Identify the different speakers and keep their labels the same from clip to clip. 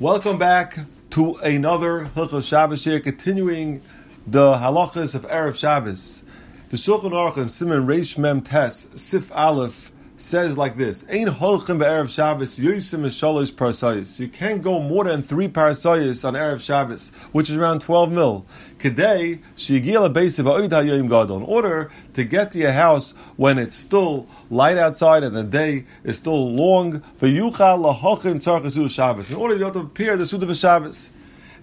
Speaker 1: Welcome back to another Hilchos Shabbos here, continuing the halachas of Erev Shabbos. The Shulchan Aruch and Siman Reish Mem Tes Sif Aleph says like this: Ein holchem be'erev Shabbos yosim shalosh parasayis. You can't go more than three parasayis on erev Shabbos, which is around twelve mil. Kedei shigila basiv ha'oid gadol. In order to get to your house when it's still light outside and the day is still long, v'yuchal lahochin tzarchasu Shabbos. In order to be able to appear the suda of Shabbos.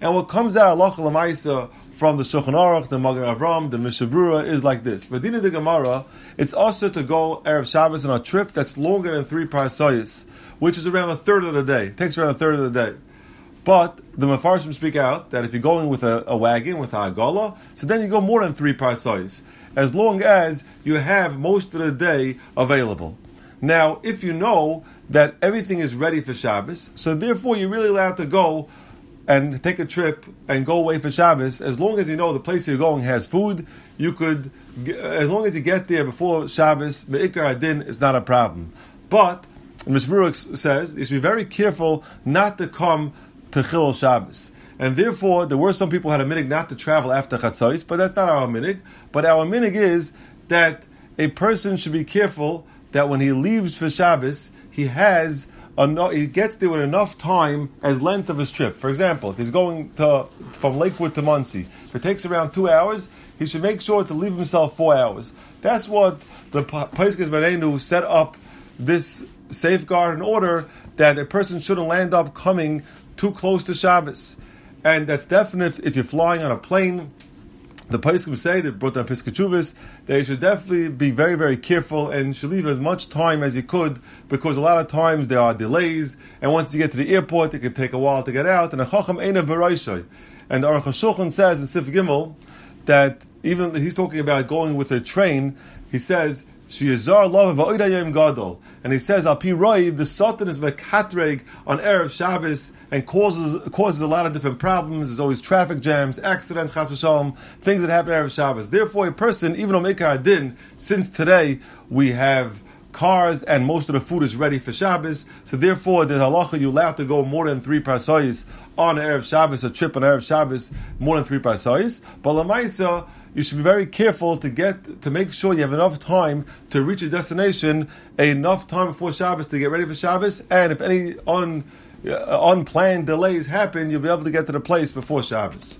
Speaker 1: And what comes out of lemaisa from the Shulchan Aruch, the Magen Avram, the Mishnah Berurah is like this. Medina de Gemara, it's also to go Erev Shabbos on a trip that's longer than three parasayas, which is around a third of the day. It takes around a third of the day. But the Mefarshim speak out that if you're going with a, a wagon, with a agala, so then you go more than three parasayas, as long as you have most of the day available. Now, if you know that everything is ready for Shabbos, so therefore you're really allowed to go and take a trip and go away for Shabbos, as long as you know the place you're going has food, you could, as long as you get there before Shabbos, Me'ikar Adin is not a problem. But, Mishnah Berurah says, you should be very careful not to come to Chil Shabbos. And therefore, there were some people who had a minig not to travel after Chatzos, but that's not our minig. But our minig is that a person should be careful that when he leaves for Shabbos, he has he gets there with enough time as length of his trip. For example, if he's going to from Lakewood to Monsey, if it takes around two hours, he should make sure to leave himself four hours. That's what the Paiskes Benenu set up this safeguard in order that a person shouldn't land up coming too close to Shabbos. And that's definite if you're flying on a plane the Paiskim say that brought down Piskei Teshuvos that you should definitely be very, very careful and should leave as much time as you could because a lot of times there are delays, and once you get to the airport, it can take a while to get out. And a Chacham Eina Baraishay. And the Aruch HaShulchan says in Sif Gimel that even he's talking about going with a train, he says Shiyazar love of gadol. And he says, Al Pi the Satan is mekatreg on Erev Shabbos and causes causes a lot of different problems. There's always traffic jams, accidents, shalom, things that happen Erev Shabbos. Therefore, a person, even on Mekar Din, since today we have cars and most of the food is ready for Shabbos. So therefore, there's halacha you're allowed to go more than three parasayis on Erev Shabbos, a trip on Erev Shabbos, more than three parasayis. But Lamaisa, you should be very careful to get to make sure you have enough time to reach your destination, enough time before Shabbos to get ready for Shabbos, and if any un, uh, unplanned delays happen, you'll be able to get to the place before Shabbos.